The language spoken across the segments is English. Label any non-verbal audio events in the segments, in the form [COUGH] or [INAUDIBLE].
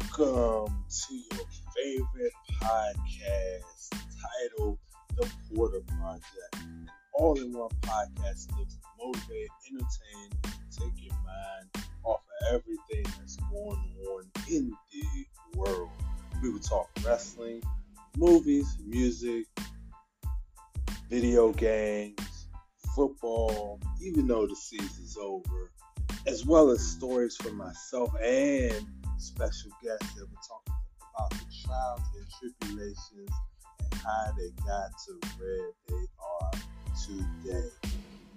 Welcome to your favorite podcast titled The Porter Project. An all in one podcast looks to motivate, entertain, and take your mind off of everything that's going on in the world. We will talk wrestling, movies, music, video games, football, even though the season's over, as well as stories from myself and special guests that will talk about the trials and tribulations and how they got to where they are today.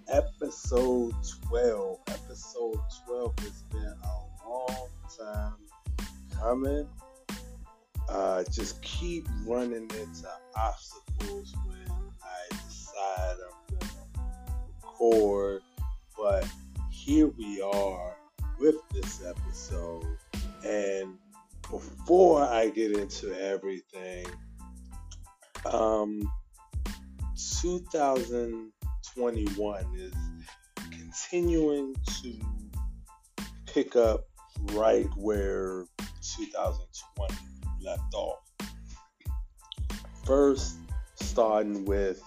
Episode 12. Episode 12 has been a long time coming. Uh, just keep running into obstacles when I decide I'm to record. But here we are with this episode. And before I get into everything, um, 2021 is continuing to pick up right where 2020 left off. First, starting with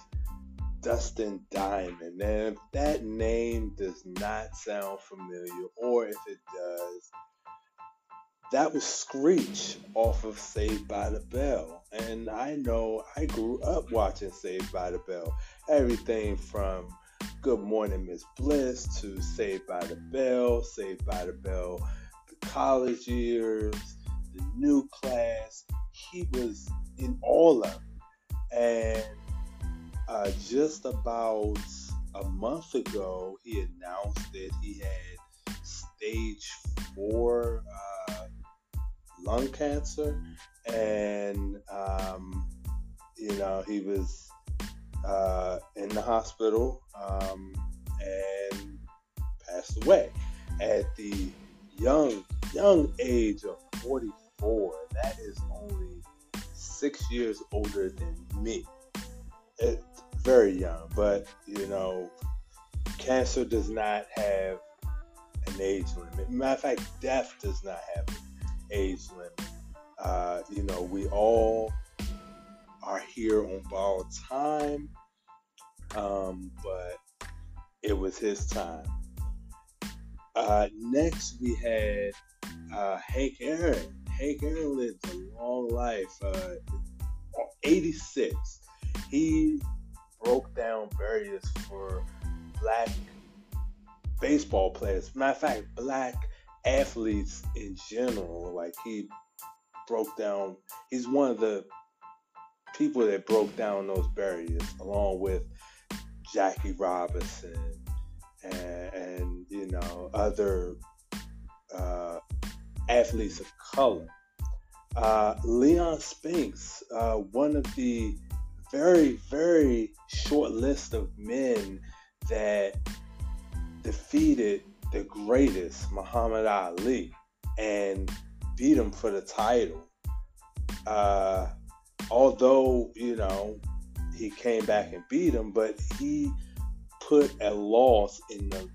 Dustin Diamond. And if that name does not sound familiar, or if it does, that was Screech off of Saved by the Bell. And I know I grew up watching Saved by the Bell. Everything from Good Morning Miss Bliss to Saved by the Bell, Saved by the Bell, the college years, the new class. He was in all of it. And uh, just about a month ago, he announced that he had stage four uh, lung cancer, and um, you know he was uh, in the hospital um, and passed away at the young young age of 44. That is only six years older than me. It, very young, but you know, cancer does not have an age limit. Matter of fact, death does not have age limit. Uh, you know, we all are here on borrowed time, um, but it was his time. Uh, next, we had uh, Hank Aaron. Hank Aaron lived a long life, uh, 86. He broke down barriers for black baseball players. Matter of fact, black athletes in general. Like he broke down. He's one of the people that broke down those barriers, along with Jackie Robinson and, and you know other uh, athletes of color. Uh, Leon Spinks, uh, one of the very, very short list of men that defeated the greatest, Muhammad Ali, and beat him for the title. Uh, although, you know, he came back and beat him, but he put a loss in the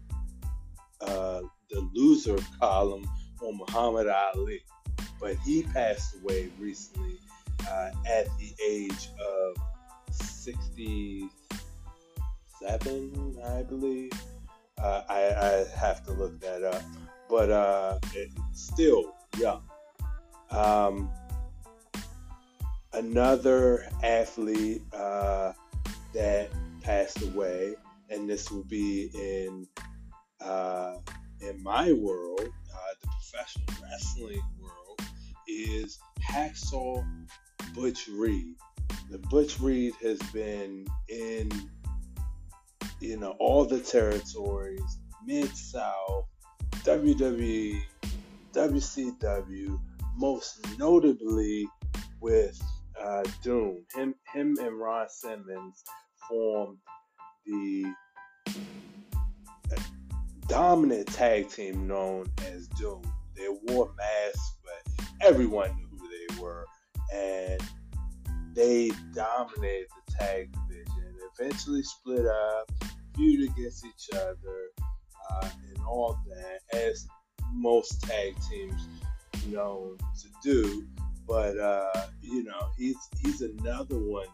uh, the loser column on Muhammad Ali. But he passed away recently uh, at the age of 67, I believe. Uh, I, I, have to look that up, but uh, still young. Um, another athlete uh, that passed away, and this will be in uh, in my world, uh, the professional wrestling world, is Hacksaw Butch Reed the Butch Reed has been in you know all the territories, Mid South, WWE, WCW, most notably with uh, Doom. Him, him and Ron Simmons formed the dominant tag team known as Doom. They wore masks, but everyone knew who they were, and they dominated the tag division. Eventually split up, feud against each other, uh, and all that, as most tag teams known to do. But uh, you know, he's he's another one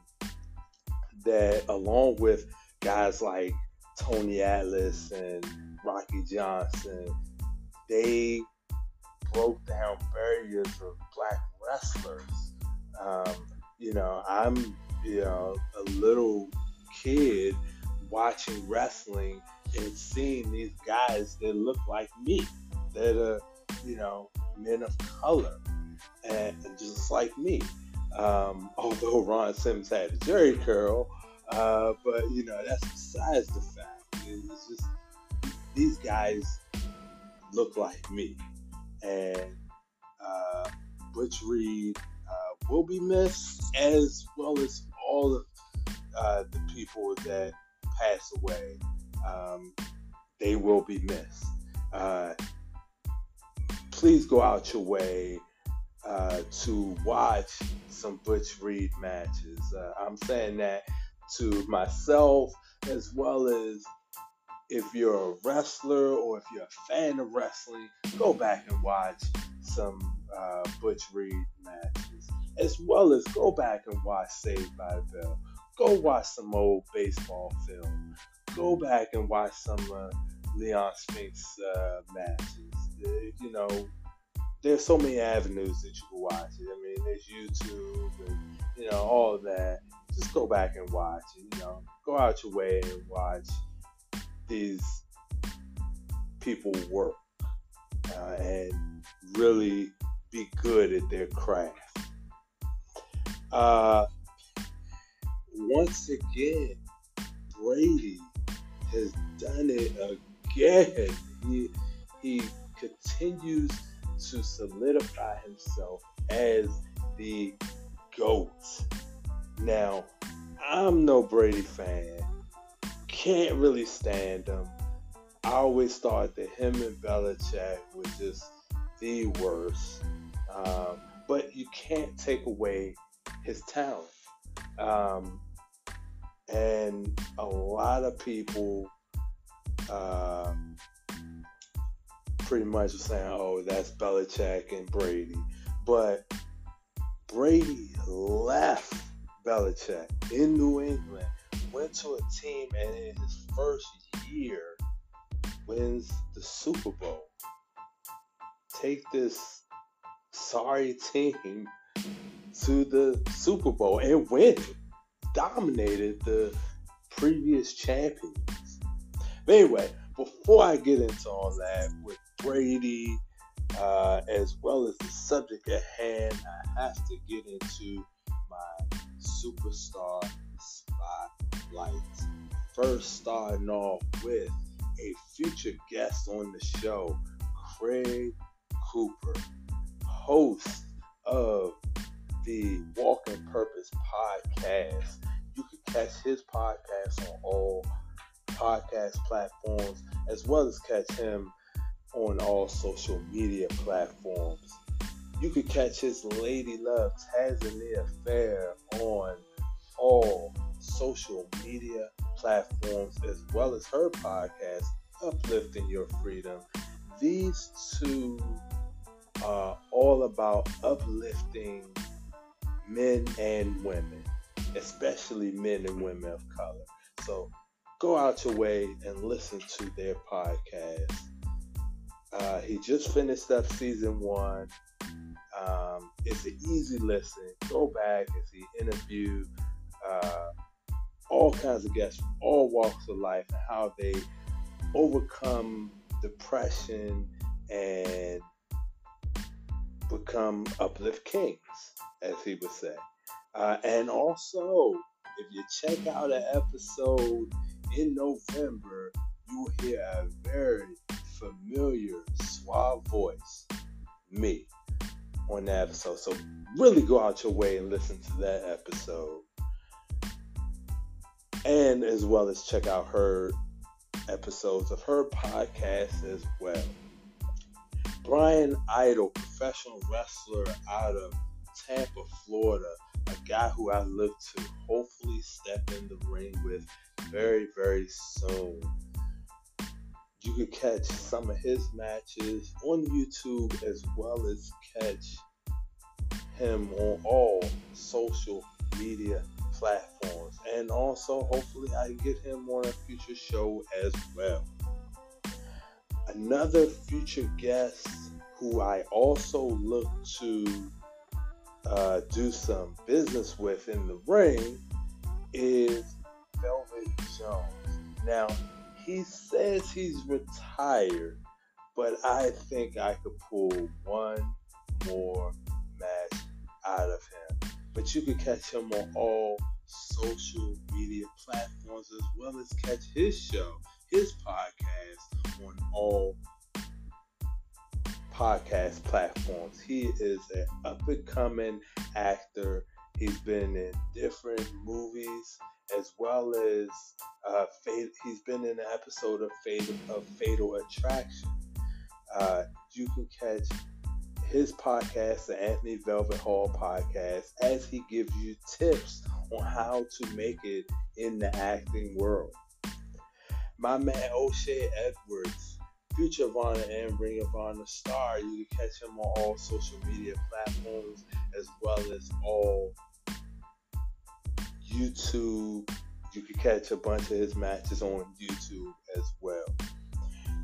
that, along with guys like Tony Atlas and Rocky Johnson, they broke down barriers of black wrestlers. Um, you know, I'm you know a little kid watching wrestling and seeing these guys that look like me, that are you know men of color, and, just like me. Um, although Ron Simmons had a Jheri curl, uh, but you know that's besides the fact. It's just these guys look like me, and uh, Butch Reed uh, will be missed, as well as all of uh, the people that pass away. Um, they will be missed. Uh, please go out your way uh, to watch some Butch Reed matches. Uh, I'm saying that to myself as well as if you're a wrestler or if you're a fan of wrestling, go back and watch some uh, Butch Reed matches, as well as go back and watch Saved by the Bell. Go watch some old baseball film. Go back and watch some uh, Leon Spinks uh, matches. Uh, you know, there's so many avenues that you can watch it. I mean, there's YouTube and you know all of that. Just go back and watch it. You know, go out your way and watch these people work uh, and really be good at their craft. Uh, once again, Brady has done it again. He he continues to solidify himself as the GOAT. Now, I'm no Brady fan. Can't really stand him. I always thought that him and Belichick were just the worst. Um, but you can't take away his talent. Um, and a lot of people uh, pretty much were saying, "Oh, that's Belichick and Brady," but Brady left Belichick in New England, went to a team, and in his first year wins the Super Bowl. Take this sorry team to the Super Bowl and win. Dominated the previous champions. But anyway, before I get into all that with Brady, uh, as well as the subject at hand, I have to get into my superstar spotlights. First, starting off with a future guest on the show, Craig Cooper, host of the Walking Purpose podcast. You can catch his podcast on all podcast platforms, as well as catch him on all social media platforms. You can catch his Lady Love Tanzania Affair on all social media platforms, as well as her podcast, Uplifting Your Freedom. These two are all about uplifting men and women, especially men and women of color. So go out your way and listen to their podcast. Uh, he just finished up season one. Um, it's an easy listen. Go back as he interview uh, all kinds of guests from all walks of life and how they overcome depression and become uplift kings, as he would say. Uh, and also, if you check out an episode in November, you will hear a very familiar, suave voice, me, on that episode. So really go out your way and listen to that episode. And as well as check out her episodes of her podcast as well. Brian Idol, professional wrestler out of Tampa, Florida, a guy who I look to hopefully step in the ring with very, very soon You can catch some of his matches on YouTube as well as catch him on all social media platforms. And also, hopefully, I get him on a future show as well. Another future guest who I also look to uh, do some business with in the ring is Velvet Jones. Now, he says he's retired, but I think I could pull one more match out of him. But you can catch him on all social media platforms as well as catch his show, his podcast on all podcast platforms. He is an up and coming actor. He's been in different movies as well as uh, he's been in an episode of Fatal, of Fatal Attraction. Uh, you can catch his podcast, the Anthony Velvet Hall podcast, as he gives you tips on how to make it in the acting world. My man O'Shea Edwards Future of Honor and Ring of Honor star. You can catch him on all social media platforms as well as all YouTube. You can catch a bunch of his matches on YouTube as well.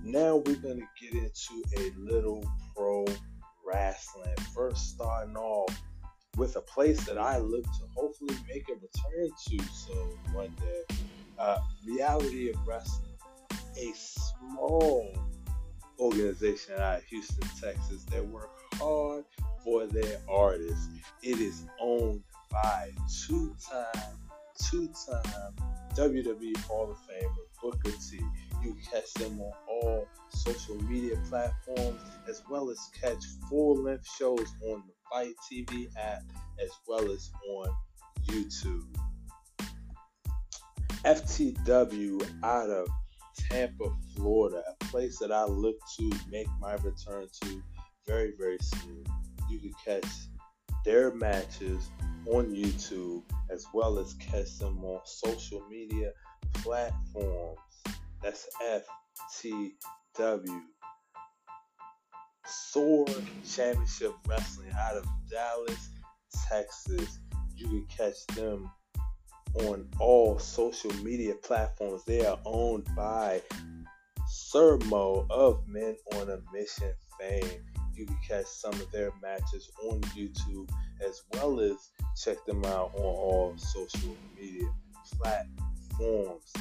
Now we're going to get into a little pro wrestling. First, starting off with a place that I look to hopefully make a return to so one day. Uh, reality of wrestling. A small organization out of Houston, Texas that work hard for their artists. It is owned by two-time, two-time WWE Hall of Famer Booker T. You catch them on all social media platforms as well as catch full-length shows on the FITE TV app as well as on YouTube. FTW out of Tampa, Florida, a place that I look to make my return to very, very soon. You can catch their matches on YouTube as well as catch them on social media platforms. That's FTW. Sword Championship Wrestling out of Dallas, Texas. You can catch them on all social media platforms. They are owned by Sir Mo of Men on a Mission fame. You can catch some of their matches on YouTube as well as check them out on all social media platforms.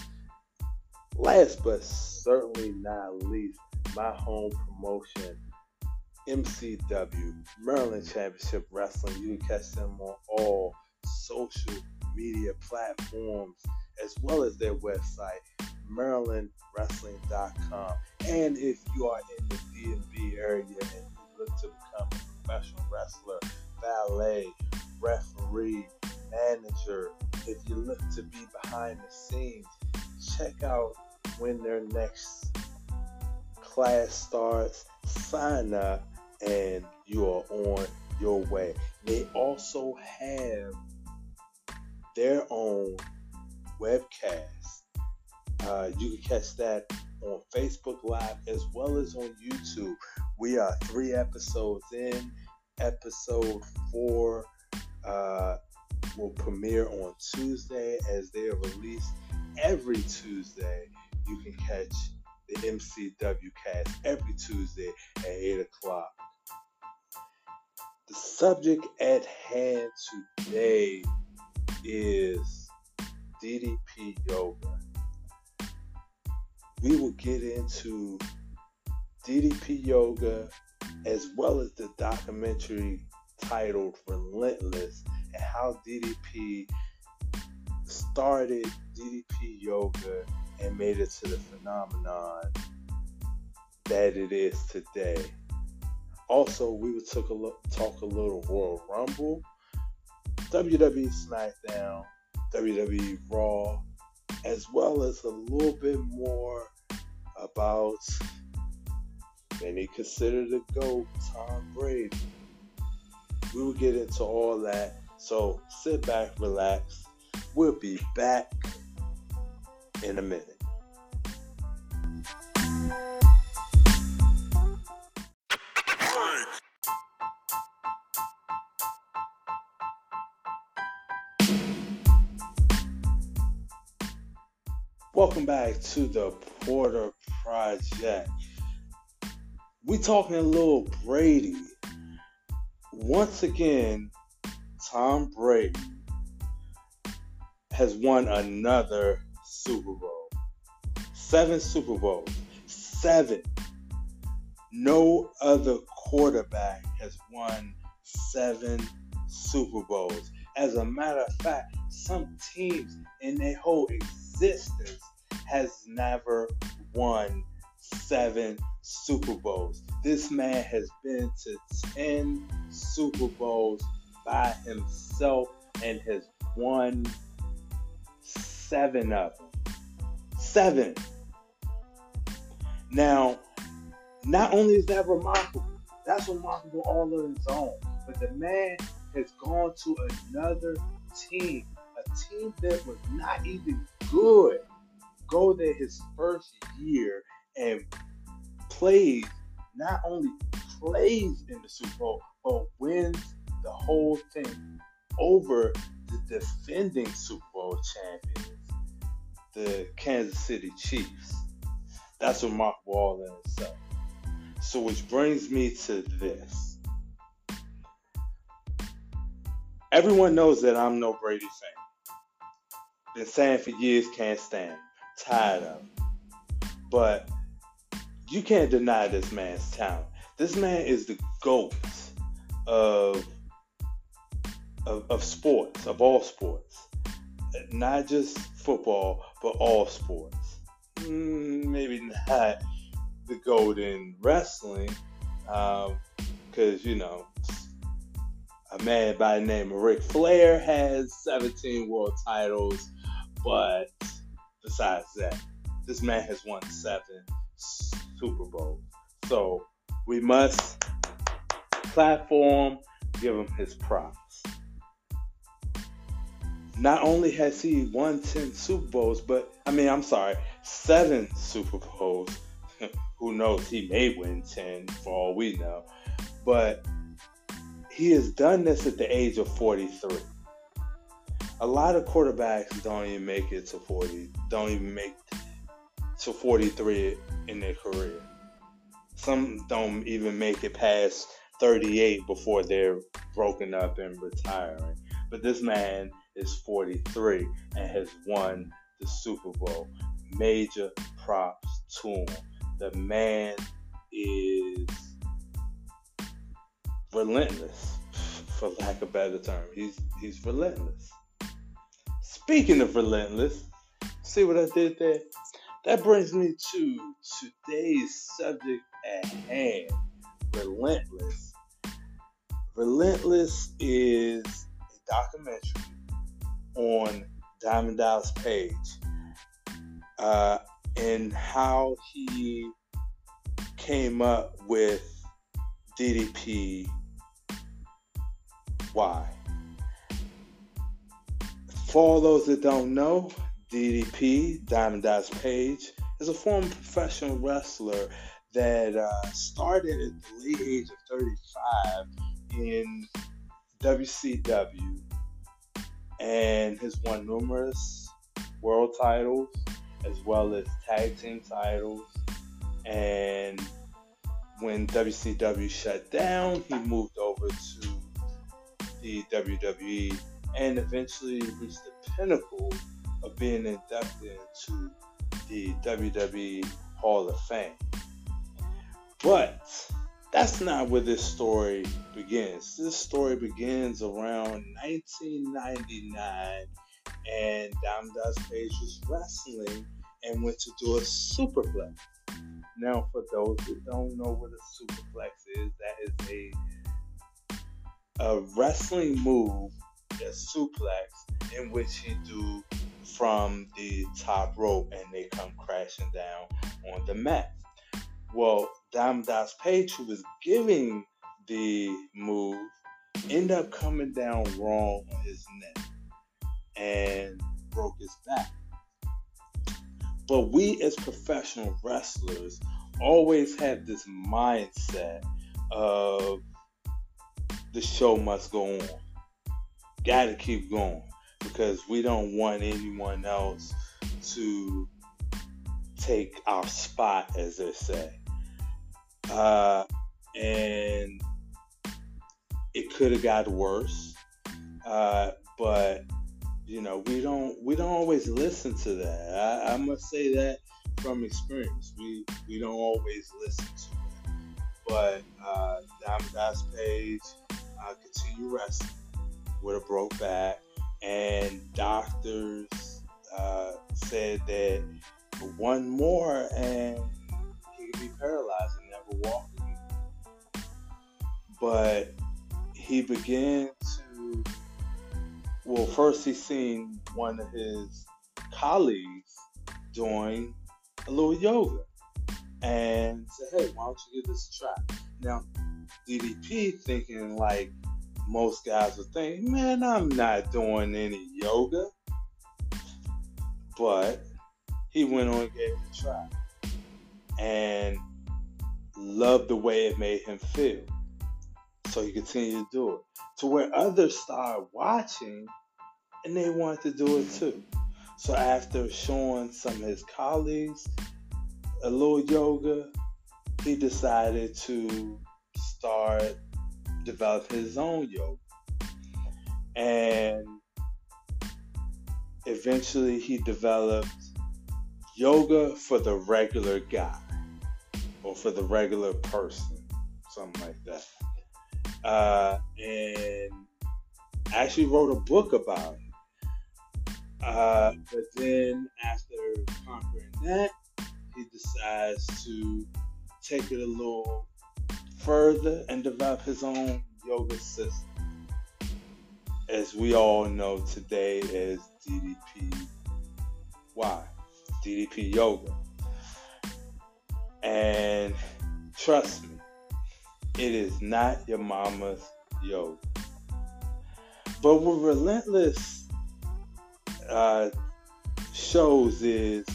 Last but certainly not least, my home promotion, MCW, Maryland Championship Wrestling. You can catch them on all social media platforms as well as their website, marylandwrestling.com. And if you are in the DMV area and you look to become a professional wrestler, valet, referee, manager, if you look to be behind the scenes, check out when their next class starts, sign up, and you are on your way. They also have their own webcast. Uh, you can catch that on Facebook Live as well as on YouTube. We are three episodes in. Episode four uh, will premiere on Tuesday as they are released every Tuesday. You can catch the MCW cast every Tuesday at 8 o'clock. The subject at hand today is DDP Yoga. We will get into DDP Yoga as well as the documentary titled Relentless and how DDP started DDP Yoga and made it to the phenomenon that it is today. Also, we talk a, talk a little Royal Rumble WWE SmackDown, WWE Raw, as well as a little bit more about many consider the GOAT, Tom Brady. We will get into all that. So sit back, relax. We'll be back in a minute. Welcome back to the Porter Project. We talking a little Brady. Once again, Tom Brady has won another Super Bowl. Seven Super Bowls. Seven. No other quarterback has won seven Super Bowls. As a matter of fact, some teams in their whole existence has never won seven Super Bowls. This man has been to 10 Super Bowls by himself and has won seven of them. Seven. Now, not only is that remarkable, that's remarkable all on its own, but the man has gone to another team, a team that was not even good, go there his first year and plays, not only plays in the Super Bowl, but wins the whole thing over the defending Super Bowl champions, the Kansas City Chiefs. That's remarkable all in itself. So, which brings me to this. Everyone knows that I'm no Brady fan. Been saying for years, can't stand. Tired of. But you can't deny this man's talent. This man is the GOAT of, of, of sports, of all sports. Not just football, but all sports. Mm, maybe not the GOAT in wrestling, because, um, you know, a man by the name of Ric Flair has 17 world titles, but besides that, this man has won seven Super Bowls. So we must platform, give him his props. Not only has he won 10 Super Bowls, but I mean, I'm sorry, seven Super Bowls. [LAUGHS] Who knows? He may win 10 for all we know. But he has done this at the age of 43. A lot of quarterbacks don't even make it to 40, don't even make to 43 in their career. Some don't even make it past 38 before they're broken up and retiring. But this man is 43 and has won the Super Bowl. Major props to him. The man is relentless, [LAUGHS] for lack of a better term. He's he's relentless. Speaking of relentless, see what I did there? That brings me to today's subject at hand Relentless. Relentless is a documentary on Diamond Dallas Page uh, and how he came up with DDP Y. For all those that don't know, DDP, Diamond Dallas Page, is a former professional wrestler that uh, started at the late age of 35 in WCW and has won numerous world titles as well as tag team titles. And when WCW shut down, he moved over to the WWE and eventually reached the pinnacle of being inducted into the WWE Hall of Fame. But that's not where this story begins. This story begins around 1999, and Diamond Dallas Page was wrestling and went to do a superplex. Now, for those that don't know what a superplex is, that is a a wrestling move, a suplex, in which he do from the top rope and they come crashing down on the mat. Well, Diamond Dallas Page, who was giving the move, ended up coming down wrong on his neck and broke his back. But we as professional wrestlers always have this mindset of the show must go on. Gotta keep going because we don't want anyone else to take our spot, as they say. Uh, and it could have got worse, uh, but you know we don't we don't always listen to that. I, I must say that from experience. We we don't always listen to it. But uh, Diamond Dallas Page uh, continue wrestling with a broke back, and doctors uh, said that one more and he could be paralyzed and never walk again. But he began to, well, first he seen one of his colleagues doing a little yoga and said, hey, why don't you give this a try? Now, DDP thinking like most guys would think, man, I'm not doing any yoga. But he went on and gave it a try and loved the way it made him feel. So he continued to do it. To where others started watching and they wanted to do it too. So after showing some of his colleagues a little yoga, he decided to start develop his own yoga. And eventually he developed yoga for the regular guy or for the regular person, something like that. Uh, and actually wrote a book about it. Uh, but then after conquering that, he decides to take it a little further and develop his own yoga system. As we all know today as DDP. Why? DDP Yoga. And trust me, it is not your mama's yoga. But what Relentless uh, shows is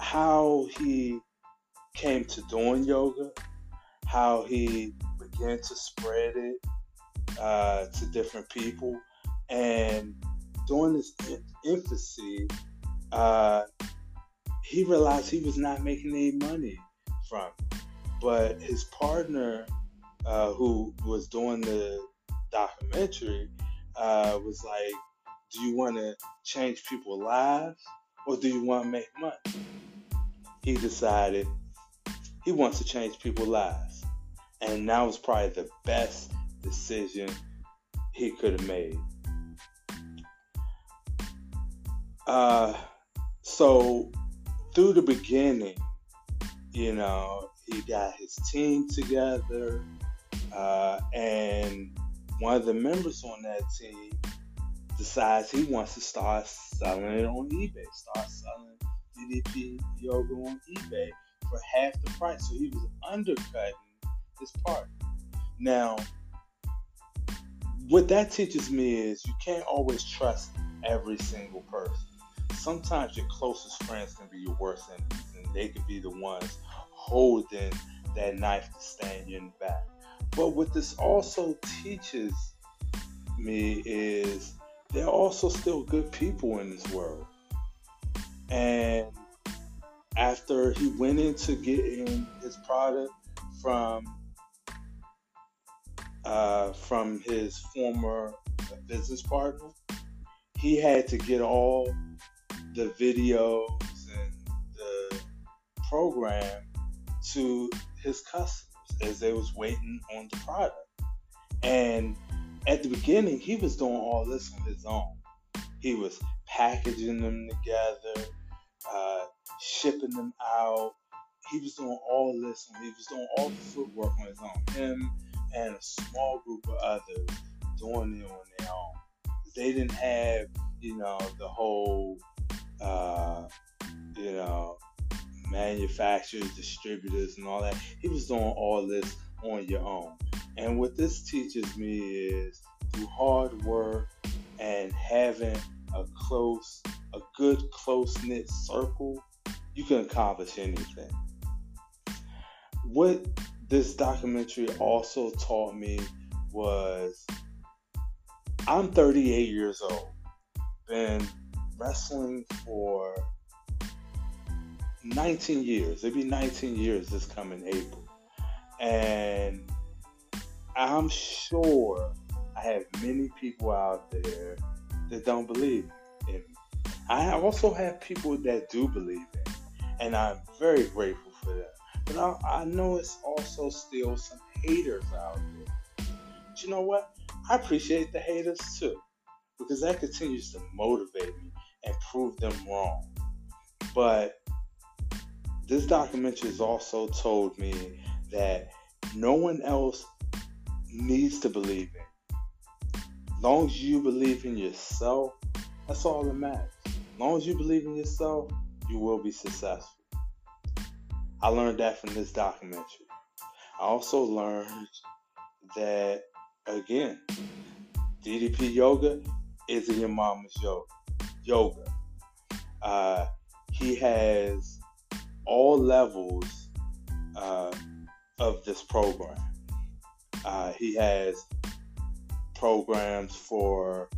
how he came to doing yoga, how he began to spread it uh, to different people, and during his infancy, uh, he realized he was not making any money from it. But his partner, uh, who was doing the documentary, uh, was like, Do you want to change people's lives or do you want to make money? He decided he wants to change people's lives. And that was probably the best decision he could have made. Uh, so through the beginning, you know, he got his team together, uh, and one of the members on that team decides he wants to start selling it on eBay, start selling DDP yoga on eBay for half the price. So he was undercutting his partner. Now, what that teaches me is you can't always trust every single person sometimes your closest friends can be your worst enemies, and they can be the ones holding that knife to stand you in the back. But what this also teaches me is there are also still good people in this world. And after he went into getting his product from uh, from his former business partner, he had to get all the videos and the program to his customers as they was waiting on the product. And at the beginning, he was doing all this on his own. He was packaging them together, uh, shipping them out. He was doing all this. He was doing all the footwork on his own. Him and a small group of others doing it on their own. They didn't have, you know, the whole uh, you know, manufacturers, distributors, and all that. He was doing all this on your own. And what this teaches me is through hard work and having a close, a good close knit circle, you can accomplish anything. What this documentary also taught me was I'm 38 years old. Been wrestling for 19 years. It'll be 19 years this coming April. And I'm sure I have many people out there that don't believe in me. I also have people that do believe in me, and I'm very grateful for that. But I, I know it's also still some haters out there. But you know what? I appreciate the haters too, because that continues to motivate me and prove them wrong. But this documentary has also told me that no one else needs to believe in. As long as you believe in yourself, that's all that matters. As long as you believe in yourself, you will be successful. I learned that from this documentary. I also learned that, again, DDP yoga isn't your mama's yoga. Yoga. Uh, he has all levels uh, of this program. Uh, he has programs for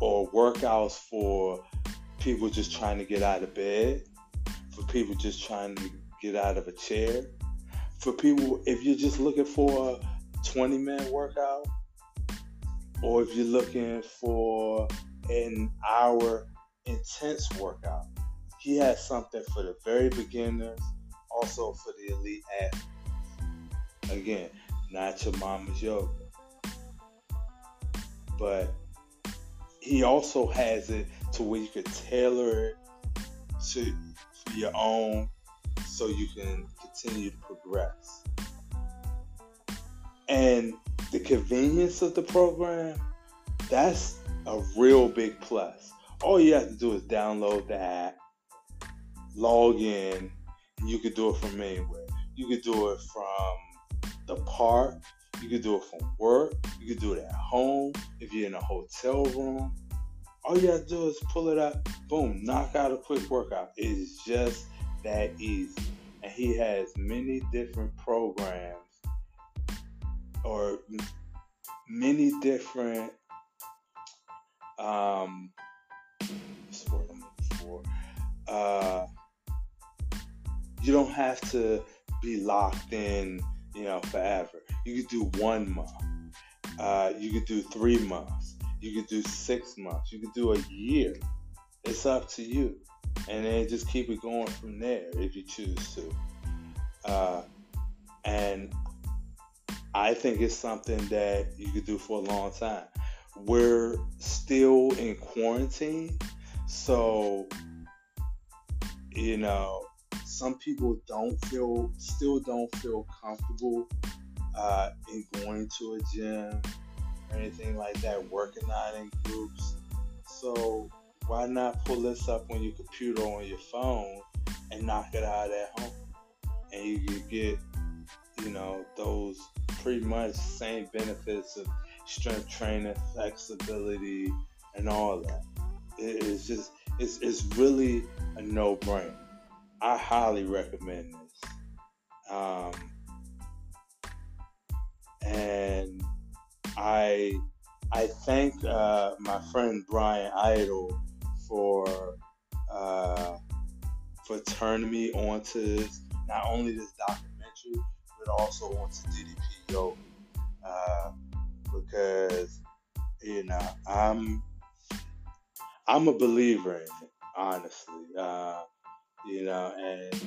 or workouts for people just trying to get out of bed, for people just trying to get out of a chair, for people if you're just looking for a 20 minute workout, or if you're looking for an hour intense workout. He has something for the very beginners, also for the elite athletes. Again, not your mama's yoga. But he also has it to where you could tailor it to your own so you can continue to progress. And the convenience of the program, that's a real big plus. All you have to do is download the app, log in, and you can do it from anywhere. You could do it from the park. You can do it from work. You can do it at home. If you're in a hotel room, all you have to do is pull it up, boom, knock out a quick workout. It's just that easy. And he has many different programs or many different um for uh you don't have to be locked in you know, forever. You could do one month. Uh, you could do three months. You could do six months. You could do a year. It's up to you. And then just keep it going from there if you choose to. Uh, and I think it's something that you could do for a long time. We're still in quarantine, so you know, some people don't feel, still don't feel comfortable uh, in going to a gym or anything like that, working out in groups. So why not pull this up on your computer or on your phone and knock it out at home? And you can get, you know, those pretty much same benefits of strength training, flexibility, and all that. It's just, it's, it's really a no-brainer. I highly recommend this. Um, and I I thank uh, my friend Brian Idol for uh, for turning me onto this, not only this documentary but also onto DDP Yoga uh, because you know I'm I'm a believer in it honestly. You know, and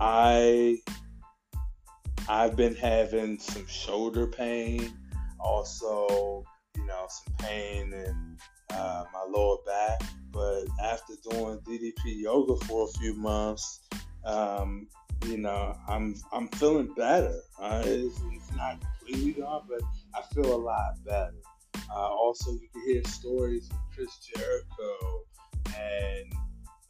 I I've been having some shoulder pain, also, you know, some pain in uh, my lower back. But after doing DDP yoga for a few months, um, you know, I'm I'm feeling better. Uh, it's, it's, not completely gone, but I feel a lot better. Uh, also, you can hear stories of Chris Jericho and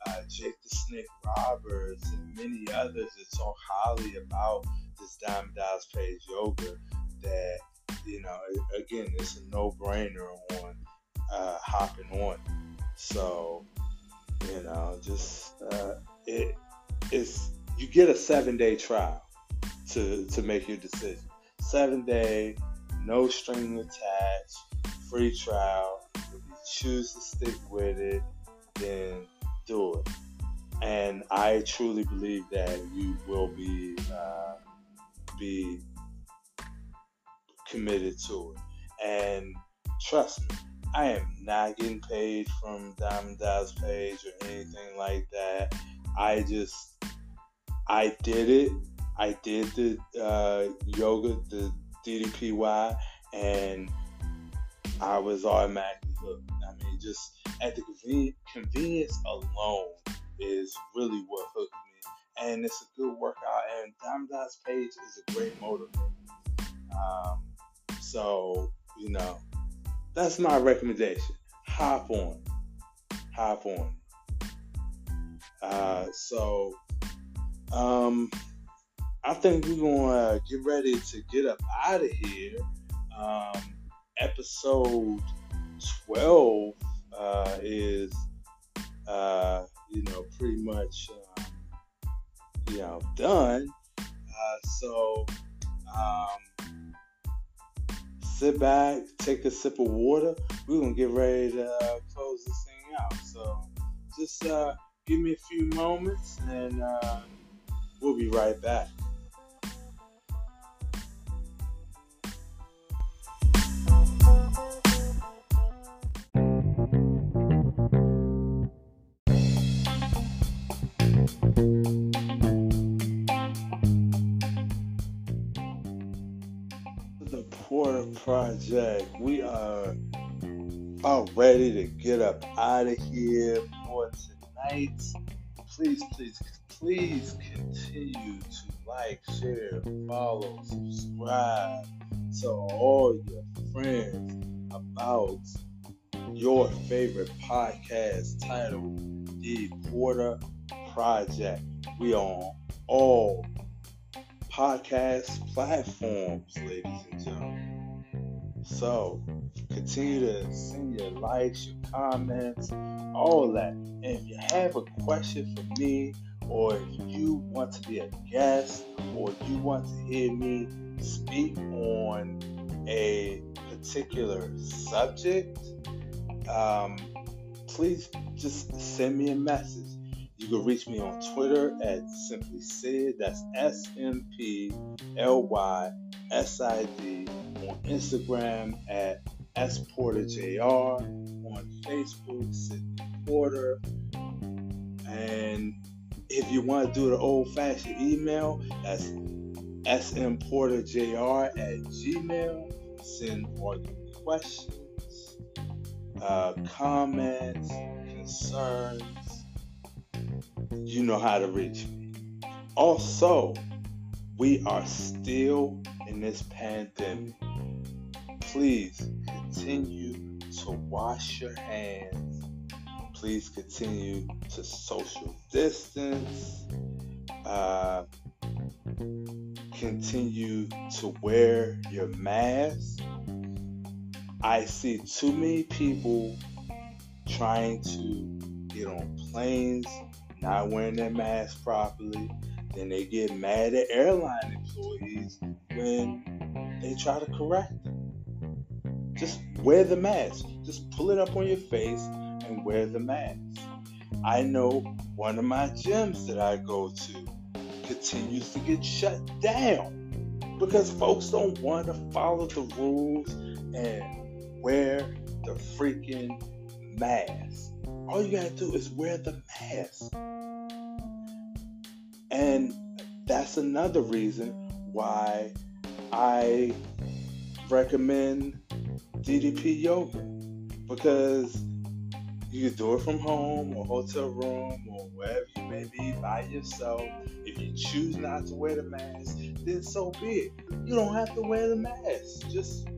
uh, Jake the Snake Roberts, and many others that talk highly about this Diamond Dallas Page yoga. That you know, again, it's a no-brainer on uh, hopping on. So you know, just uh, it it's you get a seven-day trial to to make your decision. Seven day, no string attached, free trial. If you choose to stick with it, then do it. And I truly believe that you will be uh, be committed to it. And trust me, I am not getting paid from Diamond Dallas Page or anything like that. I just I did it. I did the uh, yoga, the DDPY, and I was automatically hooked. I mean, just at the convenience alone is really what hooked me. And it's a good workout. And Dallas Page is a great motivator. Um, so, you know, that's my recommendation. Hop on. Hop on. Uh, so, um, I think we're going to get ready to get up out of here. Um, episode 12 uh, is, uh, you know, pretty much, um, you know, done. Uh, so, um, sit back, take a sip of water. We're going to get ready to uh, close this thing out. So, just uh, give me a few moments and we'll be right back. Project. We are all ready to get up out of here for tonight. Please, please, please continue to like, share, follow, subscribe to all your friends about your favorite podcast titled The Porter Project. We are on all podcast platforms, ladies and gentlemen. So continue to send your likes, your comments, all that. And if you have a question for me, or if you want to be a guest, or you want to hear me speak on a particular subject, um, please just send me a message. You can reach me on Twitter at Simply Sid. That's S M P L Y S I D on Instagram at sporterjr, on Facebook, Sidney Porter. And if you want to do the old fashioned email, that's smporterjr at gmail. Send all your questions, uh, comments, concerns. You know how to reach me. Also, we are still in this pandemic please continue to wash your hands. Please continue to social distance. Uh, continue to wear your mask. I see too many people trying to get on planes, not wearing their mask properly. Then they get mad at airline employees when they try to correct them just wear the mask. Just pull it up on your face and wear the mask. I know one of my gyms that I go to continues to get shut down because folks don't want to follow the rules and wear the freaking mask. All you gotta do is wear the mask. And that's another reason why I recommend DDP yoga because you can do it from home or hotel room or wherever you may be by yourself. If you choose not to wear the mask, then so be it. You don't have to wear the mask. Just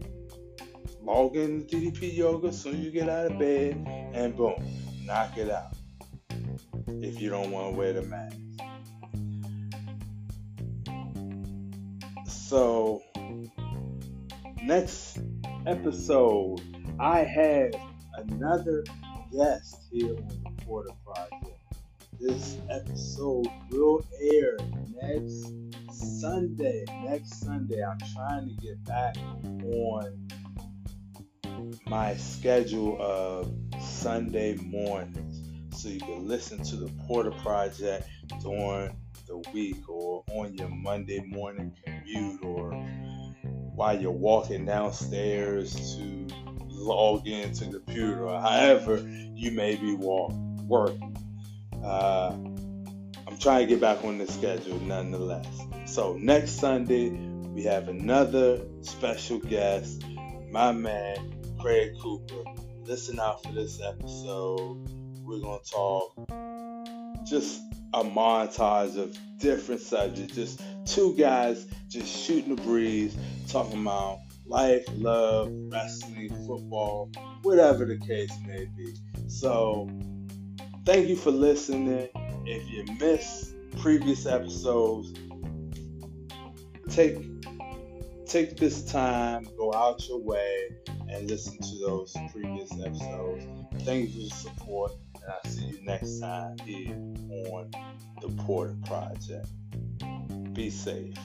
log in to DDP yoga soon you get out of bed and boom, knock it out. If you don't want to wear the mask. So next episode, I have another guest here on the Porter Project. This episode will air next Sunday. Next Sunday, I'm trying to get back on my schedule of Sunday mornings. so you can listen to the Porter Project during the week or on your Monday morning commute or while you're walking downstairs to log into the computer or however you may be walk, working. Uh, I'm trying to get back on the schedule nonetheless. So next Sunday, we have another special guest, my man, Craig Cooper. Listen out for this episode. We're going to talk just a montage of different subjects, just two guys just shooting the breeze, talking about life, love, wrestling, football, whatever the case may be. So, thank you for listening. If you missed previous episodes, take take this time, go out your way, and listen to those previous episodes. Thank you for the support, and I'll see you next time here on the Porter Project. Be safe.